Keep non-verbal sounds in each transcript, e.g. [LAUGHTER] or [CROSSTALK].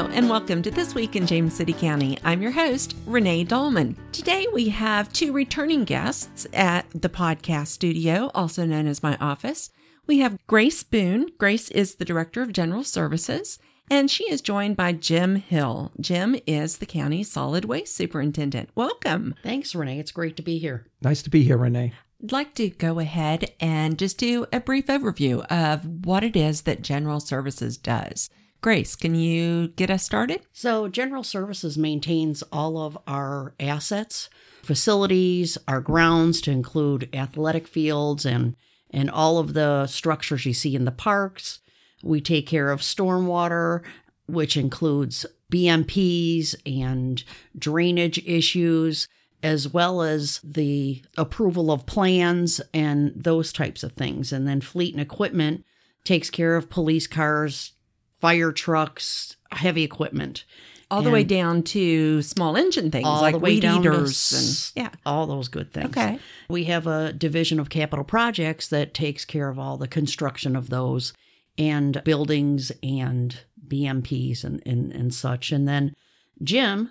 Hello, and welcome to This Week in James City County. I'm your host, Renee Dolman. Today we have two returning guests at the podcast studio, also known as my office. We have Grace Boone. Grace is the Director of General Services, and she is joined by Jim Hill. Jim is the County solid waste superintendent. Welcome. Thanks, Renee. It's great to be here. Nice to be here, Renee. I'd like to go ahead and just do a brief overview of what it is that General Services does. Grace, can you get us started? So, General Services maintains all of our assets, facilities, our grounds to include athletic fields and and all of the structures you see in the parks. We take care of stormwater, which includes BMPs and drainage issues, as well as the approval of plans and those types of things. And then fleet and equipment takes care of police cars, fire trucks, heavy equipment. All the And way down to small engine things all like the way weed down to eaters s- and yeah. all those good things. Okay. We have a division of capital projects that takes care of all the construction of those and buildings and BMPs and, and, and such. And then Jim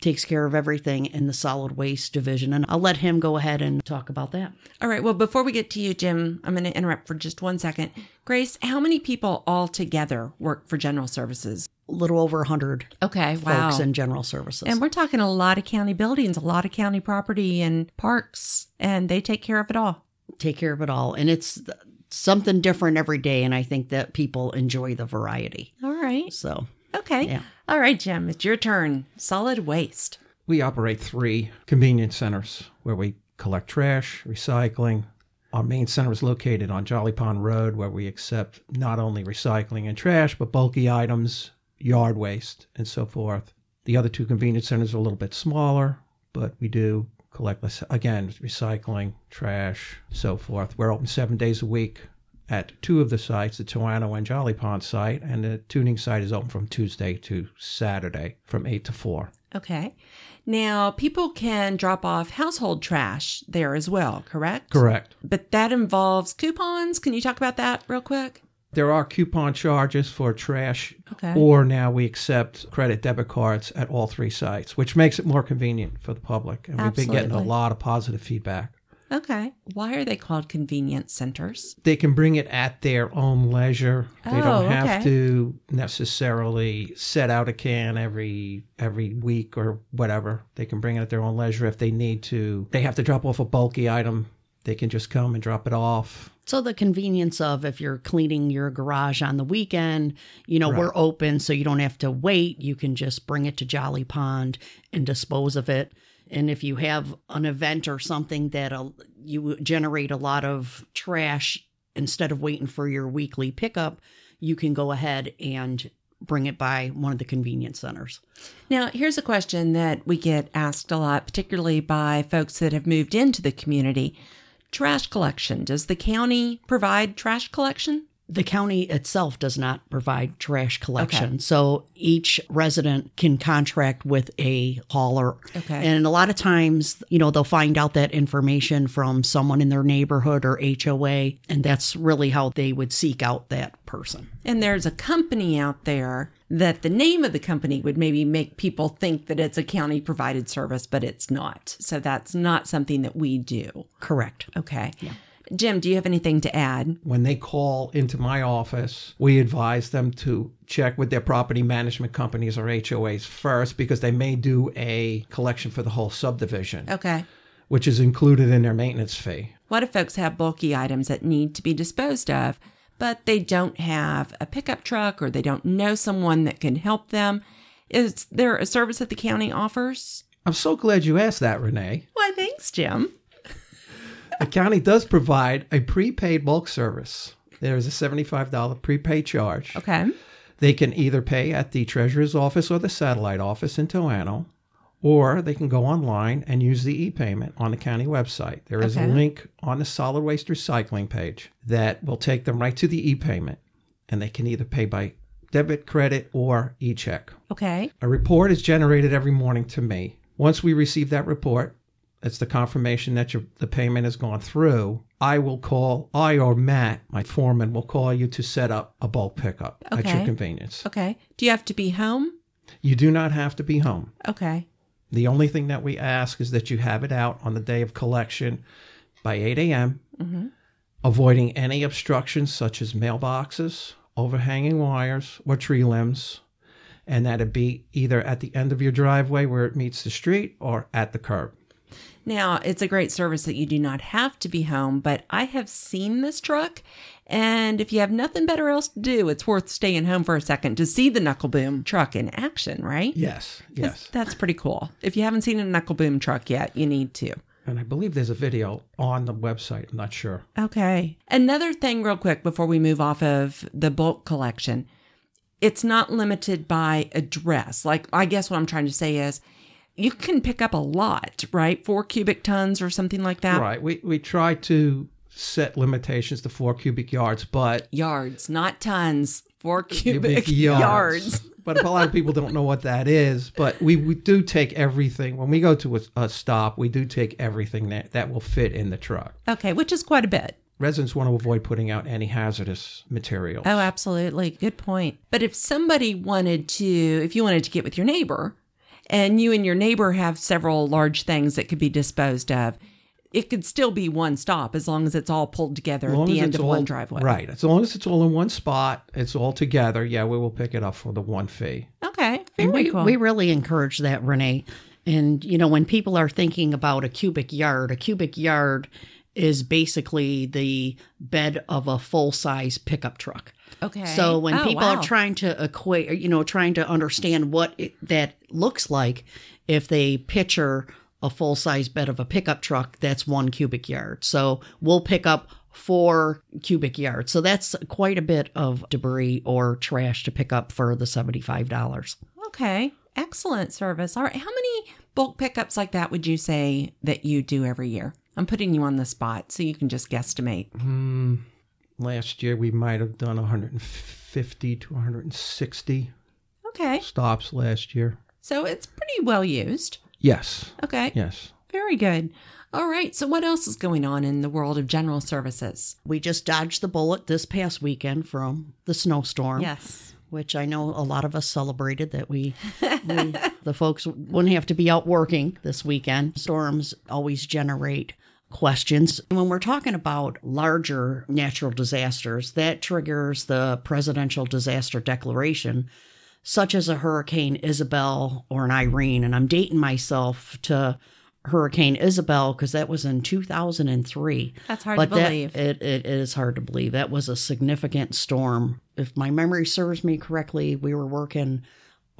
takes care of everything in the solid waste division. And I'll let him go ahead and talk about that. All right. Well, before we get to you, Jim, I'm going to interrupt for just one second. Grace, how many people all together work for General Services? A little over 100 Okay. Wow. in general services. and we're talking a lot of county buildings, a lot of county property and parks, and they take care of it all. take care of it all. And it's something different every day. And I think that people enjoy the variety. All right. So Okay. Yeah. All right, Jim, it's your turn. Solid waste. We operate three convenience centers where we collect trash, recycling. Our main center is located on Jolly Pond Road, where we accept not only recycling and trash, but bulky items, yard waste, and so forth. The other two convenience centers are a little bit smaller, but we do collect, less- again, recycling, trash, so forth. We're open seven days a week at two of the sites, the Toano and Jolly Pond site, and the Tewning site is open from Tuesday to Saturday from 8 to 4. Okay. Now, people can drop off household trash there as well, correct? Correct. But that involves coupons. Can you talk about that real quick? There are coupon charges for trash, Okay. or now we accept credit debit cards at all three sites, which makes it more convenient for the public. And we've been getting a lot of positive feedback. Okay. Why are they called convenience centers? They can bring it at their own leisure. Oh, They Oh, don't have okay. to necessarily set out a can every every week or whatever. They can bring it at their own leisure if they need to. They have to drop off a bulky item. They can just come and drop it off. So the convenience of if you're cleaning your garage on the weekend, you know, Right. we're open so you don't have to wait. You can just bring it to Jolly Pond and dispose of it. And if you have an event or something that uh, you generate a lot of trash instead of waiting for your weekly pickup, you can go ahead and bring it by one of the convenience centers. Now, here's a question that we get asked a lot, particularly by folks that have moved into the community. Trash collection. Does the county provide trash collection? The county itself does not provide trash collection. So each resident can contract with a hauler. Okay. And a lot of times, you know, they'll find out that information from someone in their neighborhood or HOA. And that's really how they would seek out that person. And there's a company out there that the name of the company would maybe make people think that it's a county provided service, but it's not. So that's not something that we do. Correct. Okay. Jim, do you have anything to add? When they call into my office, we advise them to check with their property management companies or HOAs first because they may do a collection for the whole subdivision, Okay. which is included in their maintenance fee. What if folks have bulky items that need to be disposed of, but they don't have a pickup truck or they don't know someone that can help them? Is there a service that the county offers? I'm so glad you asked that, Renee. Why, thanks, Jim. [LAUGHS] The county does provide a prepaid bulk service. There is a $75 prepaid charge. Okay. They can either pay at the treasurer's office or the satellite office in Toano, or they can go online and use the e-payment on the county website. There is Okay. a link on the solid waste recycling page that will take them right to the e-payment, and they can either pay by debit, credit, or e-check. Okay. A report is generated every morning to me. Once we receive that report, it's the confirmation that your, the payment has gone through. I will call, I or Matt, my foreman, will call you to set up a bulk pickup at your convenience. Okay. Do you have to be home? You do not have to be home. Okay. The only thing that we ask is that you have it out on the day of collection by 8 a.m., mm-hmm. avoiding any obstructions such as mailboxes, overhanging wires, or tree limbs, and that it be either at the end of your driveway where it meets the street or at the curb. Now, it's a great service that you do not have to be home, but I have seen this truck. And if you have nothing better else to do, it's worth staying home for a second to see the Knuckle Boom truck in action, right? Yes, yes. That's pretty cool. If you haven't seen a Knuckle Boom truck yet, you need to. And I believe there's a video on the website. I'm not sure. Okay. Another thing, real quick, before we move off of the bulk collection, it's not limited by address. Like, I guess what I'm trying to say is you can pick up a lot, right? Four cubic tons or something like that. Right. We we try to set limitations to four cubic yards, but Yards, not tons. Four cubic, yards. [LAUGHS] but a lot of people don't know what that is. But we, we do take everything when we go to a, a stop. We do take everything that that will fit in the truck. Okay, which is quite a bit. Residents want to avoid putting out any hazardous materials. Oh, absolutely. Good point. But if somebody wanted to, if you wanted to get with your neighbor and you and your neighbor have several large things that could be disposed of, it could still be one stop as long as it's all pulled together at the end of all- one driveway. Right. As long as it's all in one spot, it's all together. Yeah, we will pick it up for the one fee. Okay. And Very we, cool. we really encourage that, Renee. And, you know, when people are thinking about a cubic yard, a cubic yard is basically the bed of a full size pickup truck. okay. So when Oh, people wow. are trying to equate, you know, trying to understand what it, that looks like, if they picture a full size bed of a pickup truck, that's one cubic yard. So we'll pick up four cubic yards. So that's quite a bit of debris or trash to pick up for the $75. Okay. Excellent service. All right. How many bulk pickups like that would you say that you do every year? I'm putting you on the spot so you can just guesstimate. Hmm. Last year we might have done 150 to 160 Okay. stops last year. So it's pretty well used. Yes. Okay. Yes. Very good. All right. So what else is going on in the world of general services? We just dodged the bullet this past weekend from the snowstorm. Yes. which I know a lot of us celebrated that we, [LAUGHS] we the folks wouldn't have to be out working this weekend. Storms always generate questions. When we're talking about larger natural disasters, that triggers the presidential disaster declaration, such as a Hurricane Isabel or an Irene. And I'm dating myself to Hurricane Isabel because that was in 2003 That's hard but to that- believe. it, it is hard to believe. That was a significant storm. If my memory serves me correctly, we were working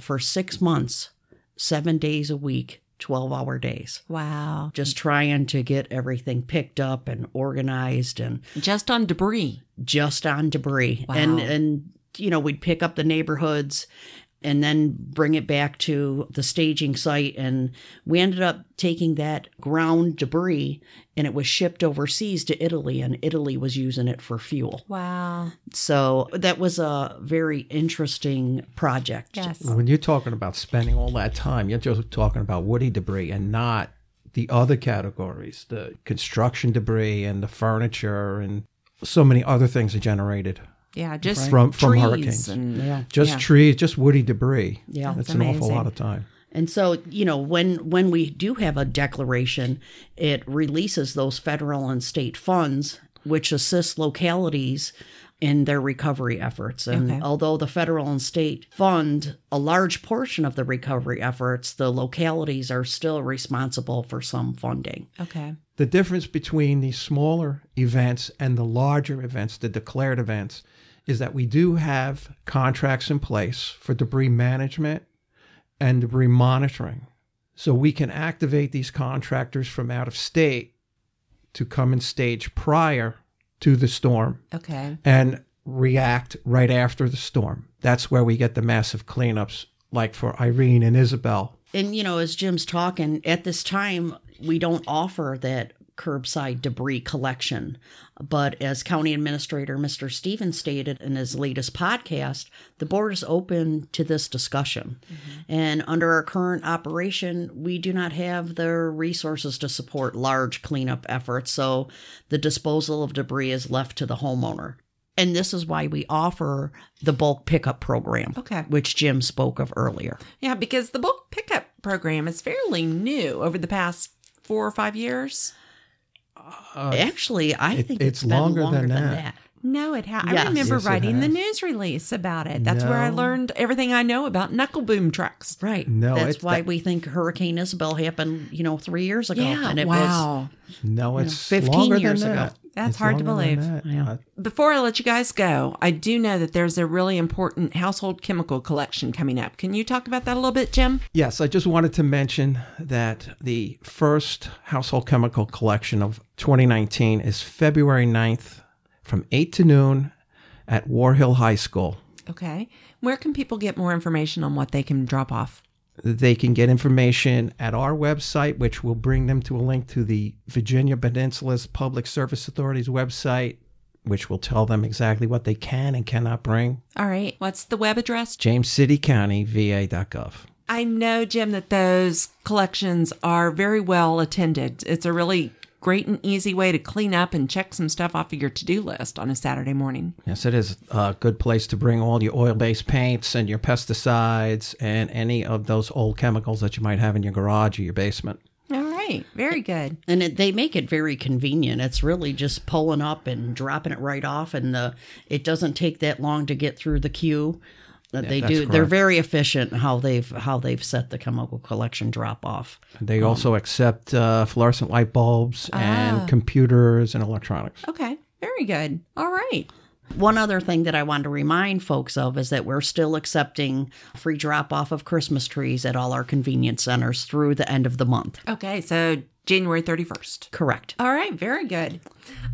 for six months, seven days a week, 12 hour days, wow. just trying to get everything picked up and organized and Just on debris. just on debris. Wow. And, and, you know, we'd pick up the neighborhoods and then bring it back to the staging site. And we ended up taking that ground debris and it was shipped overseas to Italy, and Italy was using it for fuel. Wow. So that was a very interesting project. Yes. When you're talking about spending all that time, you're just talking about woody debris and not the other categories, the construction debris and the furniture and so many other things are generated Yeah. Just from from trees hurricanes. And, Yeah. just Yeah. trees, just woody debris. Yeah. that's That's an awful lot of time. And so, you know, when when we do have a declaration, it releases those federal and state funds which assist localities in their recovery efforts. And Okay. although the federal and state fund a large portion of the recovery efforts, the localities are still responsible for some funding. Okay. The difference between these smaller events and the larger events, the declared events, is that we do have contracts in place for debris management and debris monitoring. So we can activate these contractors from out of state to come and stage prior to the storm Okay. and react right after the storm. That's where we get the massive cleanups, like for Irene and Isabel. And you know, as Jim's talking, at this time we don't offer that curbside debris collection. But as County Administrator Mr. Stevens stated in his latest podcast, the board is open to this discussion. Mm-hmm. And under our current operation, we do not have the resources to support large cleanup efforts, so the disposal of debris is left to the homeowner. And this is why we offer the bulk pickup program, Okay. which Jim spoke of earlier. Yeah, because the bulk pickup program is fairly new over the past four or five years. Uh, Actually, I it- think it's it's been longer longer, than than, that. that. No, it has. I remember Yes, writing the news release about it. That's where I learned everything I know about knuckle boom trucks. Right. No, that's it's why that- we think Hurricane Isabel happened, you know, three years ago. Yeah, and it was wow. No, it's 15 longer years than ago. That's It's hard to believe. Yeah. Before I let you guys go, I do know that there's a really important household chemical collection coming up. Can you talk about that a little bit, Jim? Yes, I just wanted to mention that the first household chemical collection of 2019 is February 9th from 8 to noon at Warhill High School. Okay. Where can people get more information on what they can drop off? They can get information at our website, which will bring them to a link to the Virginia Peninsula's Public Service Authority's website, which will tell them exactly what they can and cannot bring. All right. What's the web address? James City County, VA.gov. I know, Jim, that those collections are very well attended. It's a really great and easy way to clean up and check some stuff off of your to do list on a Saturday morning. Yes, it is a good place to bring all your oil based paints and your pesticides and any of those old chemicals that you might have in your garage or your basement. All right. Very good. And it, they make it very convenient. It's really just pulling up and dropping it right off, and the it doesn't take that long to get through the queue. That they that's do. They're very efficient how they've how they've set the chemical collection drop off. They also accept uh, fluorescent light bulbs and computers and electronics. Okay. Very good. All right. One other thing that I wanted to remind folks of is that we're still accepting free drop off of Christmas trees at all our convenience centers through the end of the month. Okay. So January 31st. Correct. All right, very good.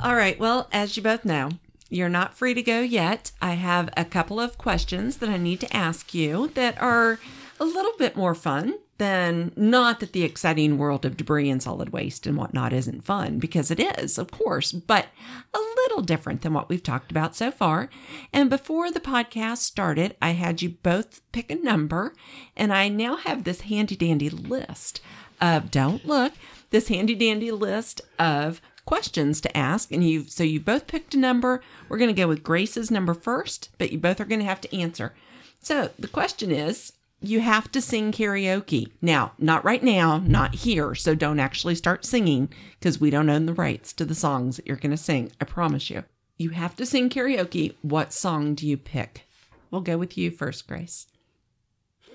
All right, well, as you both know, you're not free to go yet. I have a couple of questions that I need to ask you that are a little bit more fun than not that the exciting world of debris and solid waste and whatnot isn't fun, because it is, of course, but a little different than what we've talked about so far. And before the podcast started, I had you both pick a number, and I now have this handy dandy list of, don't look, this handy dandy list of questions to ask and you so you both picked a number. We're going to go with grace's number first but you both are going to have to answer. So the question is you have to sing karaoke. Now not right now not here so don't actually start singing because we don't own the rights to the songs that you're going to sing i promise you. You have to sing karaoke. What song do you pick? We'll go with you first grace.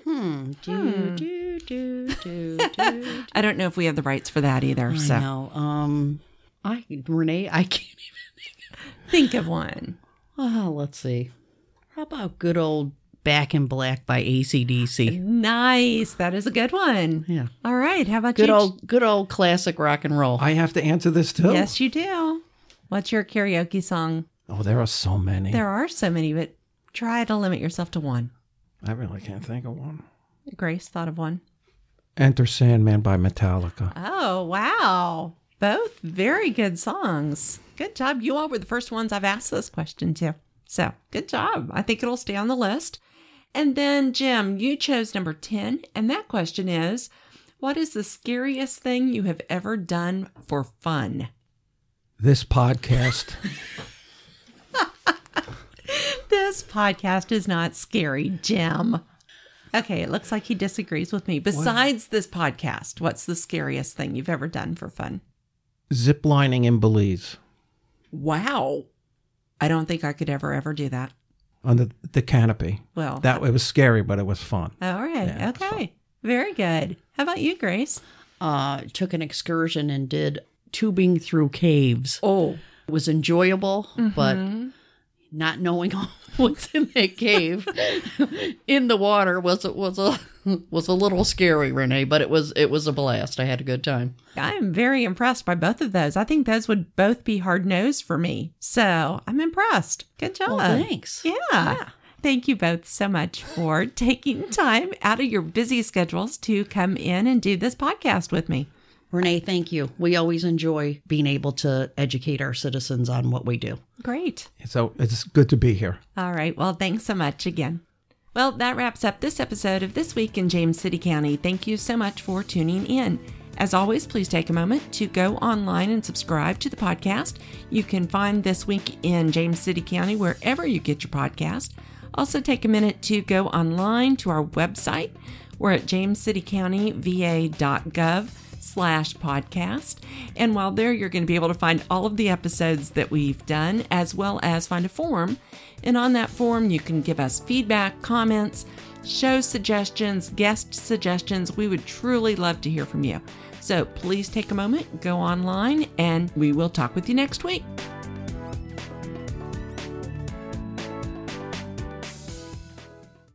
Hmm. Do, do, do, do, [LAUGHS] do. i don't know if we have the rights for that either I so. know. Um, I Renee, I can't even think of one Oh, let's see. How about good old Back in Black by ACDC? nice that is a good one Yeah. all right how about Good you old good old classic rock and roll. I have to answer this too? Yes, you do. What's your karaoke song? Oh, there are so many. There are so many, but try to limit yourself to one. I really can't think of one. Grace thought of one. Enter Sandman by Metallica. Oh, wow. Both very good songs. Good job. You all were the first ones I've asked this question to. So good job. I think it'll stay on the list. And then, Jim, you chose number 10. And that question is What is the scariest thing you have ever done for fun? This podcast, [LAUGHS] This podcast is not scary, Jim. Okay, it looks like he disagrees with me. Besides this podcast, what's the scariest thing you've ever done for fun? Ziplining in Belize Wow. I don't think I could ever, ever do that. under the canopy. Well, That it was scary, but it was fun. all right. Yeah, okay. Very good. How about you, Grace? uh, took an excursion and did tubing through caves. Oh, It was enjoyable, but not knowing [LAUGHS] what's in that cave [LAUGHS] in the water was was a was a little scary, Renee. But it was it was a blast. I had a good time. I'm very impressed by both of those. I think those would both be hard nosed for me. So I'm impressed. Good job. Well, thanks. Yeah. Thank you both so much for [LAUGHS] taking time out of your busy schedules to come in and do this podcast with me. Renee, thank you. We always enjoy being able to educate our citizens on what we do. Great. So it's good to be here. All right. Well, thanks so much again. Well, that wraps up this episode of This Week in James City County. Thank you so much for tuning in. As always, please take a moment to go online and subscribe to the podcast. You can find This Week in James City County wherever you get your podcast. Also, take a minute to go online to our website. We're at jamescitycountyva.gov slash podcast. And while there, you're going to be able to find all of the episodes that we've done, as well as find a form. And on that form, you can give us feedback, comments, show suggestions, guest suggestions. We would truly love to hear from you. So please take a moment, go online, and we will talk with you next week.